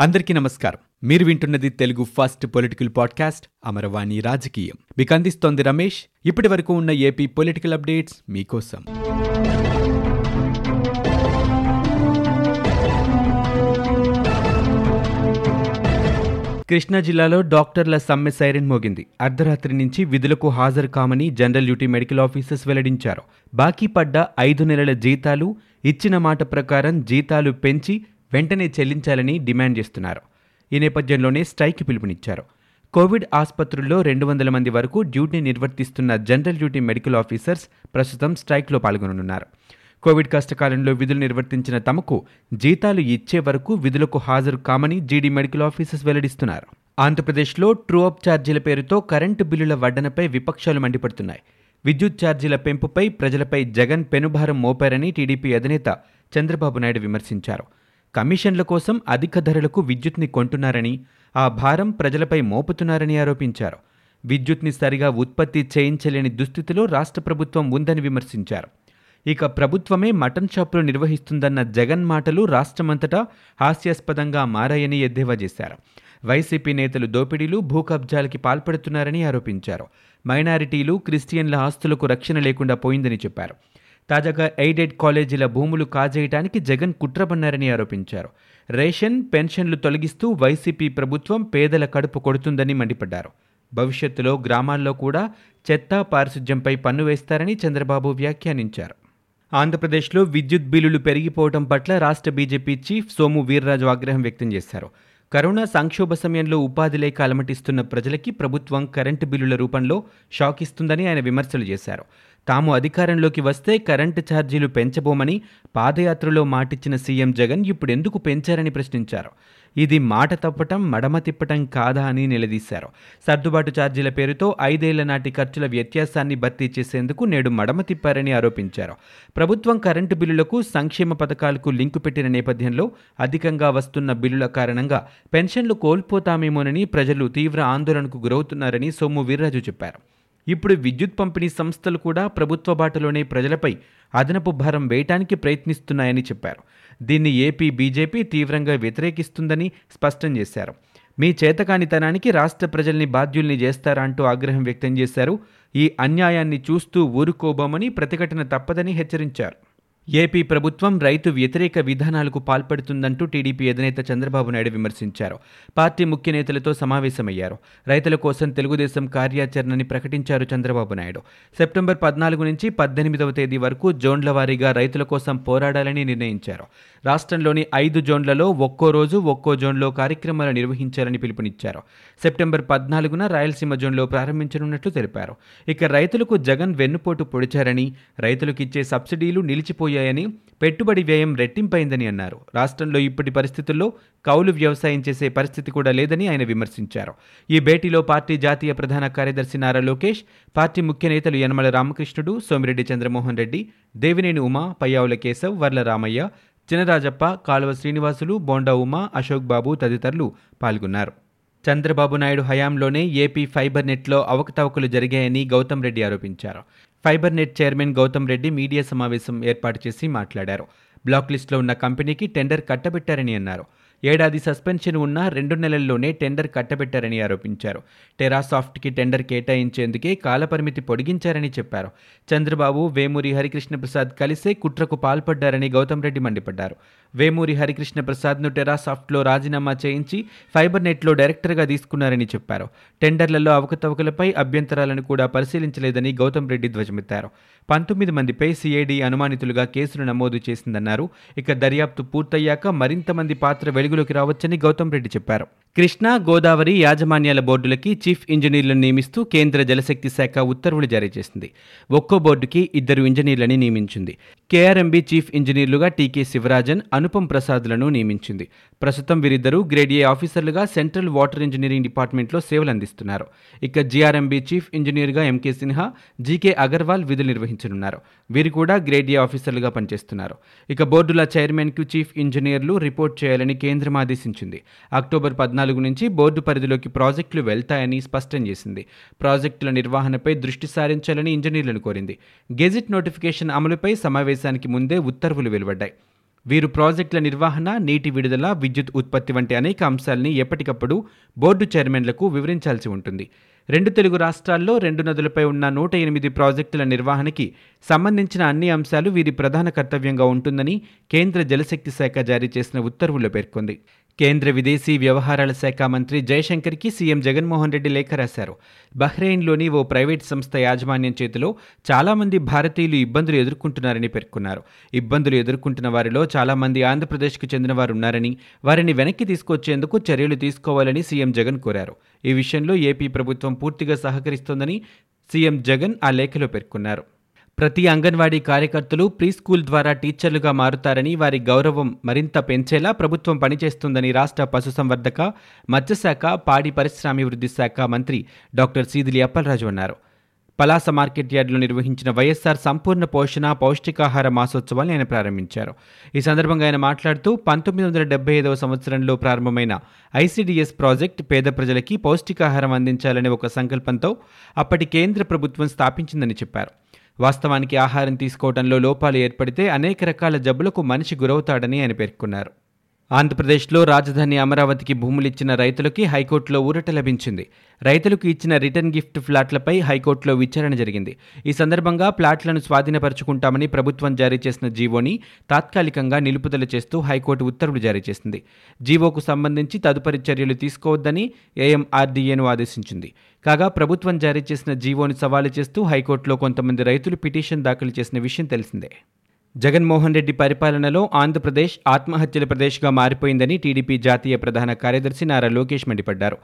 అందరికీ నమస్కారం. మీరు వింటున్నది Telugu first political podcast Amaravani రాజకీయం. మీకు అందిస్తోంది రమేష్. ఇప్పటి వరకు ఉన్న ఏపీ పొలిటికల్ అప్డేట్స్ మీకోసం. కృష్ణా జిల్లాలో డాక్టర్ల సమ్మె సైరన్ మోగింది. అర్ధరాత్రి నుంచి విధులకు హాజరు కామని జనరల్ డ్యూటీ మెడికల్ ఆఫీసర్స్ వెల్లడించారు. బాకీ పడ్డ ఐదు నెలల జీతాలు ఇచ్చిన మాట ప్రకారం జీతాలు పెంచి వెంటనే చెల్లించాలని డిమాండ్ చేస్తున్నారు. ఈ నేపథ్యంలోనే స్ట్రైక్ పిలుపునిచ్చారు. కోవిడ్ ఆసుపత్రుల్లో రెండు వందల మంది వరకు డ్యూటీ నిర్వర్తిస్తున్న జనరల్ డ్యూటీ మెడికల్ ఆఫీసర్స్ ప్రస్తుతం స్ట్రైక్లో పాల్గొనున్నారు కోవిడ్ కష్టకాలంలో విధులు నిర్వర్తించిన తమకు జీతాలు ఇచ్చే వరకు విధులకు హాజరు కామని జీడీ మెడికల్ ఆఫీసర్స్ వెల్లడిస్తున్నారు. ఆంధ్రప్రదేశ్లో ట్రూ అప్ ఛార్జీల పేరుతో కరెంటు బిల్లుల వడ్డనపై విపక్షాలు మండిపడుతున్నాయి. విద్యుత్ ఛార్జీల పెంపుపై ప్రజలపై జగన్ పెనుభారం మోపారని టీడీపీ అధినేత చంద్రబాబు నాయుడు విమర్శించారు. కమిషన్ల కోసం అధిక ధరలకు విద్యుత్ని కొంటున్నారని ఆ భారం ప్రజలపై మోపుతున్నారని ఆరోపించారు. విద్యుత్ని సరిగా ఉత్పత్తి చేయించలేని దుస్థితిలో రాష్ట్ర ప్రభుత్వం ఉందని విమర్శించారు. ఇక ప్రభుత్వమే మటన్ షాపులు నిర్వహిస్తుందన్న జగన్ మాటలు రాష్ట్రమంతటా హాస్యాస్పదంగా మారాయని ఎద్దేవా చేశారు. వైసీపీ నేతలు దోపిడీలు భూ కబ్జాలకి పాల్పడుతున్నారని ఆరోపించారు. మైనారిటీలు క్రిస్టియన్ల ఆస్తులకు రక్షణ లేకుండా పోయిందని చెప్పారు. తాజాగా ఎయిడెడ్ కాలేజీల భూములు కాజేయడానికి జగన్ కుట్రబన్నారని ఆరోపించారు. రేషన్ పెన్షన్లు తొలగిస్తూ వైసీపీ ప్రభుత్వం పేదల కడుపు కొడుతుందని మండిపడ్డారు. భవిష్యత్తులో గ్రామాల్లో కూడా చెత్త పారిశుధ్యంపై పన్ను వేస్తారని చంద్రబాబు వ్యాఖ్యానించారు. ఆంధ్రప్రదేశ్లో విద్యుత్ బిల్లులు పెరిగిపోవడం పట్ల రాష్ట్ర బీజేపీ చీఫ్ సోము వీర్రాజు ఆగ్రహం వ్యక్తం చేశారు. కరోనా సంక్షోభ సమయంలో ఉపాధి లేక అలమటిస్తున్న ప్రజలకి ప్రభుత్వం కరెంటు బిల్లుల రూపంలో షాక్ ఇస్తుందని ఆయన విమర్శలు చేశారు. తాము అధికారంలోకి వస్తే కరెంటు ఛార్జీలు పెంచబోమని పాదయాత్రలో మాటిచ్చిన సీఎం జగన్ ఇప్పుడు ఎందుకు పెంచారని ప్రశ్నించారు. ఇది మాట తప్పటం మడమ తిప్పటం కాదా అని నిలదీశారు. సర్దుబాటు ఛార్జీల పేరుతో ఐదేళ్ళ నాటి ఖర్చుల వ్యత్యాసాన్ని భర్తీ చేసేందుకు నేడు మడమ తిప్పారని ఆరోపించారు. ప్రభుత్వం కరెంటు బిల్లులకు సంక్షేమ పథకాలకు లింకు పెట్టిన నేపథ్యంలో అధికంగా వస్తున్న బిల్లుల కారణంగా పెన్షన్లు కోల్పోతామేమోనని ప్రజలు తీవ్ర ఆందోళనకు గురవుతున్నారని సోము వీర్రాజు చెప్పారు. ఇప్పుడు విద్యుత్ పంపిణీ సంస్థలు కూడా ప్రభుత్వ బాటలోనే ప్రజలపై అదనపు భారం వేయటానికి ప్రయత్నిస్తున్నాయని చెప్పారు. దీన్ని ఏపీ బీజేపీ తీవ్రంగా వ్యతిరేకిస్తుందని స్పష్టం చేశారు. మీ చేతకానితనానికి రాష్ట్ర ప్రజల్ని బాధ్యుల్ని చేస్తారా అంటూ ఆగ్రహం వ్యక్తం చేశారు. ఈ అన్యాయాన్ని చూస్తూ ఊరుకోబోమని ప్రతిఘటన తప్పదని హెచ్చరించారు. ఏపీ ప్రభుత్వం రైతు వ్యతిరేక విధానాలకు పాల్పడుతుందంటూ టీడీపీ అధినేత చంద్రబాబు నాయుడు విమర్శించారు. పార్టీ ముఖ్య నేతలతో సమావేశమయ్యారు. రైతుల కోసం తెలుగుదేశం కార్యాచరణని ప్రకటించారు చంద్రబాబు నాయుడు. సెప్టెంబర్ పద్నాలుగు నుంచి పద్దెనిమిదవ తేదీ వరకు జోన్ల వారీగా రైతుల కోసం పోరాడాలని నిర్ణయించారు. రాష్ట్రంలోని ఐదు జోన్లలో ఒక్కో రోజు ఒక్కో జోన్లో కార్యక్రమాలు నిర్వహించాలని పిలుపునిచ్చారు. సెప్టెంబర్ పద్నాలుగున రాయలసీమ జోన్లో ప్రారంభించనున్నట్లు తెలిపారు. ఇక రైతులకు జగన్ వెన్నుపోటు పొడిచారని రైతులకు ఇచ్చే సబ్సిడీలు పెరిగాయని పెట్టుబడి వ్యయం రెట్టింపైందని అన్నారు. రాష్ట్రంలో ఇప్పటి పరిస్థితుల్లో కౌలు వ్యవసాయం చేసే పరిస్థితి కూడా లేదని ఆయన విమర్శించారు. ఈ భేటీలో పార్టీ జాతీయ ప్రధాన కార్యదర్శి నారా లోకేష్ పార్టీ ముఖ్య నేతలు యనమల రామకృష్ణుడు సోమిరెడ్డి చంద్రమోహన్ రెడ్డి దేవినేని ఉమా పయ్యావుల కేశవ్ వర్ల రామయ్య చినరాజప్ప కాలువ శ్రీనివాసులు బోండా ఉమా అశోక్ బాబు తదితరులు పాల్గొన్నారు. చంద్రబాబు నాయుడు హయాంలోనే ఏపీ ఫైబర్ నెట్లో అవకతవకలు జరిగాయని గౌతమ్ రెడ్డి ఆరోపించారు. Fiber net chairman Gautam Reddy media సమావేశం ఏర్పాటు చేసి మాట్లాడారు. బ్లాక్ లిస్టులో ఉన్న కంపెనీకి టెండర్ కట్టబెట్టారని అన్నారు. ఏడాది సస్పెన్షన్ ఉన్న రెండు నెలల్లోనే టెండర్ కట్టబెట్టారని ఆరోపించారు. టెరాసాఫ్ట్కి టెండర్ కేటాయించేందుకే కాలపరిమితి పొడిగించారని చెప్పారు. చంద్రబాబు వేమూరి హరికృష్ణ ప్రసాద్ కలిసే కుట్రకు పాల్పడ్డారని గౌతమ్ రెడ్డి మండిపడ్డారు. వేమూరి హరికృష్ణ ప్రసాద్ను టెరాసాఫ్ట్లో రాజీనామా చేయించి ఫైబర్ నెట్లో డైరెక్టర్గా తీసుకున్నారని చెప్పారు. టెండర్లలో అవకతవకలపై అభ్యంతరాలను కూడా పరిశీలించలేదని గౌతమ్ రెడ్డి ధ్వజమెత్తారు. పంతొమ్మిది మందిపై సిఐడి అనుమానితులుగా కేసులు నమోదు చేసిందన్నారు. ఇక దర్యాప్తు పూర్తయ్యాక మరింత మంది పాత్ర వెలుగులోకి రావచ్చని గౌతమ్ రెడ్డి చెప్పారు. కృష్ణా గోదావరి యాజమాన్యాల బోర్డులకి చీఫ్ ఇంజనీర్లను నియమిస్తూ కేంద్ర జలశక్తి శాఖ ఉత్తర్వులు జారీ చేసింది. ఒక్కో బోర్డుకి ఇద్దరు ఇంజనీర్లని నియమించింది. కేఆర్ఎంబీ చీఫ్ ఇంజనీర్లుగా టీకే శివరాజన్ అనుపం ప్రసాద్లను నియమించింది. ప్రస్తుతం వీరిద్దరూ గ్రేడ్ ఏ ఆఫీసర్లుగా సెంట్రల్ వాటర్ ఇంజనీరింగ్ డిపార్ట్మెంట్లో సేవలు అందిస్తున్నారు ఇక జీఆర్ఎంబీ చీఫ్ ఇంజనీర్గా ఎంకే సిన్హా జీకే అగర్వాల్ విధులు నిర్వహించనున్నారు. వీరు కూడా గ్రేడ్ ఏ ఆఫీసర్లుగా పనిచేస్తున్నారు. ఇక బోర్డుల చైర్మన్కు చీఫ్ ఇంజనీర్లు రిపోర్ట్ చేయాలని కేంద్రం ఆదేశించింది. అక్టోబర్ పద్నాలుగు నుంచి బోర్డు పరిధిలోకి ప్రాజెక్టులు వెళ్తాయని స్పష్టం చేసింది. ప్రాజెక్టుల నిర్వహణపై దృష్టి సారించాలని ఇంజనీర్లను కోరింది. గెజిట్ నోటిఫికేషన్ అమలుపై సమావేశం సమావేశానికి ముందే ఉత్తర్వులు వెలువడ్డాయి. వీరు ప్రాజెక్టుల నిర్వహణ నీటి విడుదల విద్యుత్ ఉత్పత్తి వంటి అనేక అంశాల్ని ఎప్పటికప్పుడు బోర్డు చైర్మన్లకు వివరించాల్సి ఉంటుంది. రెండు తెలుగు రాష్ట్రాల్లో రెండు నదులపై ఉన్న నూట ఎనిమిది ప్రాజెక్టుల నిర్వహణకి సంబంధించిన అన్ని అంశాలు వీరి ప్రధాన కర్తవ్యంగా ఉంటుందని కేంద్ర జలశక్తి శాఖ జారీ చేసిన ఉత్తర్వుల్లో పేర్కొంది. కేంద్ర విదేశీ వ్యవహారాల శాఖ మంత్రి జయశంకర్కి సీఎం జగన్మోహన్ రెడ్డి లేఖ రాశారు. బహ్రెయిన్లోని ఓ ప్రైవేట్ సంస్థ యాజమాన్యం చేతిలో చాలామంది భారతీయులు ఇబ్బందులు ఎదుర్కొంటున్నారని పేర్కొన్నారు. ఇబ్బందులు ఎదుర్కొంటున్న వారిలో చాలామంది ఆంధ్రప్రదేశ్కు చెందిన వారు ఉన్నారని వారిని వెనక్కి తీసుకొచ్చేందుకు చర్యలు తీసుకోవాలని సీఎం జగన్ కోరారు. ఈ విషయంలో ఏపీ ప్రభుత్వం పూర్తిగా సహకరిస్తోందని సీఎం జగన్ ఆ లేఖలో పేర్కొన్నారు. ప్రతి అంగన్వాడీ కార్యకర్తలు ప్రీ స్కూల్ ద్వారా టీచర్లుగా మారుతారని వారి గౌరవం మరింత పెంచేలా ప్రభుత్వం పనిచేస్తుందని రాష్ట్ర పశుసంవర్ధక మత్స్యశాఖ పాడి పరిశ్రామాభివృద్ధి శాఖ మంత్రి డాక్టర్ సీదిలి అప్పలరాజు అన్నారు. పలాస మార్కెట్ యార్డులో నిర్వహించిన వైఎస్ఆర్ సంపూర్ణ పోషణ పౌష్టికాహార మాసోత్సవాన్ని ఆయన ప్రారంభించారు. ఈ సందర్భంగా ఆయన మాట్లాడుతూ పంతొమ్మిది వందల డెబ్బై ఐదవ సంవత్సరంలో ప్రారంభమైన ఐసీడీఎస్ ప్రాజెక్ట్ పేద ప్రజలకి పౌష్టికాహారం అందించాలనే ఒక సంకల్పంతో అప్పటి కేంద్ర ప్రభుత్వం స్థాపించిందని చెప్పారు. వాస్తవానికి ఆహారం తీసుకోవడంలో లోపాలు ఏర్పడితే అనేక రకాల జబ్బులకు మనిషి గురవుతాడని ఆయన పేర్కొన్నారు. ఆంధ్రప్రదేశ్లో రాజధాని అమరావతికి భూములిచ్చిన రైతులకి హైకోర్టులో ఊరట లభించింది. రైతులకు ఇచ్చిన రిటర్న్ గిఫ్ట్ ఫ్లాట్లపై హైకోర్టులో విచారణ జరిగింది. ఈ సందర్భంగా ఫ్లాట్లను స్వాధీనపరుచుకుంటామని ప్రభుత్వం జారీ చేసిన జీవోని తాత్కాలికంగా నిలుపుదల చేస్తూ హైకోర్టు ఉత్తర్వులు జారీ చేసింది. జీవోకు సంబంధించి తదుపరి చర్యలు తీసుకోవద్దని ఏఎంఆర్డీఏను ఆదేశించింది. కాగా ప్రభుత్వం జారీ చేసిన జీవోని సవాలు చేస్తూ హైకోర్టులో కొంతమంది రైతులు పిటిషన్ దాఖలు చేసిన విషయం తెలిసిందే. జగన్మోహన్ రెడ్డి పరిపాలనలో ఆంధ్రప్రదేశ్ ఆత్మహత్యల ప్రదేశ్గా మారిపోయిందని టీడీపీ జాతీయ ప్రధాన కార్యదర్శి నారా లోకేష్ మండిపడ్డారు.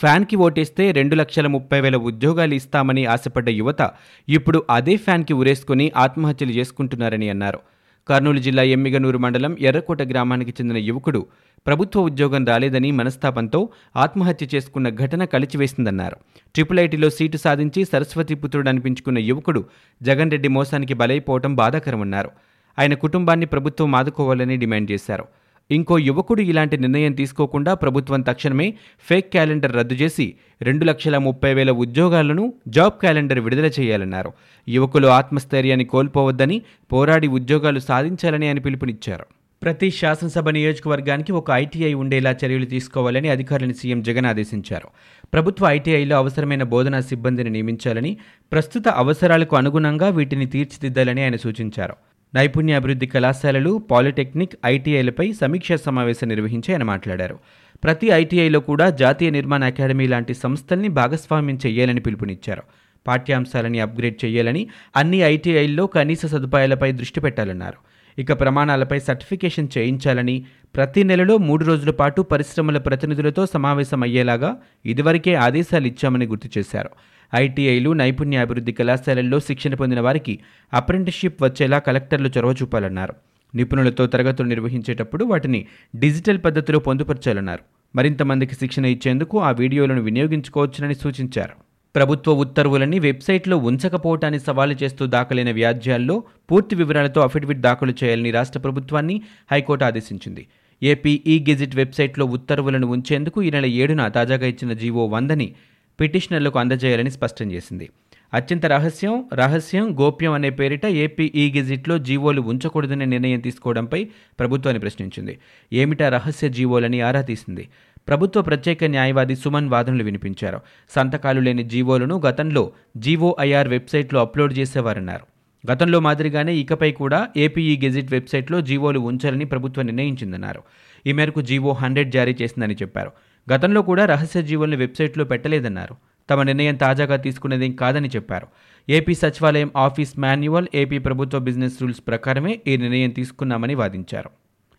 ఫ్యాన్కి ఓటేస్తే రెండు లక్షల ముప్పై వేల ఉద్యోగాలు ఇస్తామని ఆశపడ్డ యువత ఇప్పుడు అదే ఫ్యాన్కి ఉరేసుకుని ఆత్మహత్యలు చేసుకుంటున్నారని అన్నారు. కర్నూలు జిల్లా ఎమ్మిగనూరు మండలం ఎర్రకోట గ్రామానికి చెందిన యువకుడు ప్రభుత్వ ఉద్యోగం రాలేదని మనస్తాపంతో ఆత్మహత్య చేసుకున్న ఘటన కలిచివేసిందన్నారు. ట్రిపుల్ ఐటీలో సీటు సాధించి సరస్వతి పుత్రుడు అనిపించుకున్న యువకుడు జగన్ రెడ్డి మోసానికి బలైపోవటం బాధాకరమన్నారు. ఆయన కుటుంబాన్ని ప్రభుత్వం ఆదుకోవాలని డిమాండ్ చేశారు. ఇంకో యువకుడు ఇలాంటి నిర్ణయం తీసుకోకుండా ప్రభుత్వం తక్షణమే ఫేక్ క్యాలెండర్ రద్దు చేసి రెండు లక్షల ముప్పై వేల ఉద్యోగాలను జాబ్ క్యాలెండర్ విడుదల చేయాలన్నారు. యువకులు ఆత్మస్థైర్యాన్ని కోల్పోవద్దని పోరాడి ఉద్యోగాలు సాధించాలని ఆయన పిలుపునిచ్చారు. ప్రతి శాసనసభ నియోజకవర్గానికి ఒక ఐటీఐ ఉండేలా చర్యలు తీసుకోవాలని అధికారులను సీఎం జగన్ ఆదేశించారు. ప్రభుత్వ ఐటీఐలో అవసరమైన బోధనా సిబ్బందిని నియమించాలని ప్రస్తుత అవసరాలకు అనుగుణంగా వీటిని తీర్చిదిద్దాలని ఆయన సూచించారు. నైపుణ్యాభివృద్ధి కళాశాలలు పాలిటెక్నిక్ ఐటీఐలపై సమీక్షా సమావేశం నిర్వహించి ఆయన మాట్లాడారు. ప్రతి ఐటీఐలో కూడా జాతీయ నిర్మాణ అకాడమీ లాంటి సంస్థల్ని భాగస్వామ్యం చేయాలని పిలుపునిచ్చారు. పాఠ్యాంశాలని అప్గ్రేడ్ చేయాలని అన్ని ఐటీఐల్లో కనీస సదుపాయాలపై దృష్టి పెట్టాలన్నారు. ఇక ప్రమాణాలపై సర్టిఫికేషన్ చేయించాలని ప్రతి నెలలో మూడు రోజుల పాటు పరిశ్రమల ప్రతినిధులతో సమావేశం అయ్యేలాగా ఇదివరకే ఆదేశాలు ఇచ్చామని గుర్తు చేశారు. ఐటీఐలు నైపుణ్యాభివృద్ధి కళాశాలల్లో శిక్షణ పొందిన వారికి అప్రెంటిస్షిప్ వచ్చేలా కలెక్టర్లు చొరవ చూపాలన్నారు. నిపుణులతో తరగతులు నిర్వహించేటప్పుడు వాటిని డిజిటల్ పద్ధతిలో పొందుపరచాలన్నారు. మరింతమందికి శిక్షణ ఇచ్చేందుకు ఆ వీడియోలను వినియోగించుకోవచ్చునని సూచించారు. ప్రభుత్వ ఉత్తర్వులని వెబ్సైట్లో ఉంచకపోవటాన్ని సవాలు చేస్తూ దాఖలైన వ్యాజ్యాల్లో పూర్తి వివరాలతో అఫిడవిట్ దాఖలు చేయాలని రాష్ట్ర ప్రభుత్వాన్ని హైకోర్టు ఆదేశించింది. ఏపీ ఈ గెజిట్ వెబ్సైట్లో ఉత్తర్వులను ఉంచేందుకు ఈ నెల ఏడున తాజాగా ఇచ్చిన జీవో వందని పిటిషనర్లకు అందజేయాలని స్పష్టం చేసింది. అత్యంత రహస్యం రహస్యం గోప్యం అనే పేరిట ఏపీ ఈ గెజిట్లో జీవోలు ఉంచకూడదనే నిర్ణయం తీసుకోవడంపై ప్రభుత్వాన్ని ప్రశ్నించింది. ఏమిటా రహస్య జీవోలని ఆరా తీసింది? ప్రభుత్వ ప్రత్యేక న్యాయవాది సుమన్ వాదనలు వినిపించారు. సంతకాలు లేని జీవోలను గతంలో జీవోఐఆర్ వెబ్సైట్లో అప్లోడ్ చేసేవారన్నారు. గతంలో మాదిరిగానే ఇకపై కూడా ఏపీఈ గెజిట్ వెబ్సైట్లో జీవోలు ఉంచాలని ప్రభుత్వం నిర్ణయించిందన్నారు. ఈ మేరకు జీవో హండ్రెడ్ జారీ చేసిందని చెప్పారు. గతంలో కూడా రహస్య జీవోల్ని వెబ్సైట్లో పెట్టలేదన్నారు. తమ నిర్ణయం తాజాగా తీసుకునేదేం కాదని చెప్పారు. ఏపీ సచివాలయం ఆఫీస్ మాన్యువల్ ఏపీ ప్రభుత్వ బిజినెస్ రూల్స్ ప్రకారమే ఈ నిర్ణయం తీసుకున్నామని వాదించారు.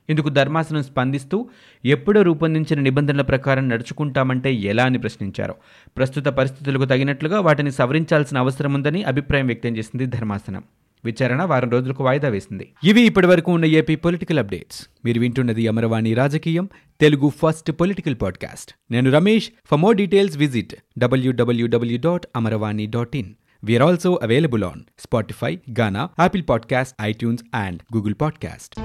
ఇందుకు ధర్మాసనం స్పందిస్తూ ఎప్పుడో రూపొందించిన నిబంధనల ప్రకారం నడుచుకుంటామంటే ఎలా అని ప్రశ్నించారు. ప్రస్తుత పరిస్థితులకు తగినట్లుగా వాటిని సవరించాల్సిన అవసరం ఉందని అభిప్రాయం వ్యక్తం చేసింది ధర్మాసనం. విచారణ వారం రోజులకు వాయిదా వేసింది. ఇవి ఇప్పటివరకు ఉన్న ఏపీ పొలిటికల్ అప్డేట్స్. మీరు వింటున్నది అమరవాణి రాజకీయం తెలుగు ఫస్ట్ పొలిటికల్ పాడ్కాస్ట్. నేను Ramesh. For more details visit W W W dot Amaravani dot in. We also available on Spotify Gaana Ghana, podcast iTunes and Google podcast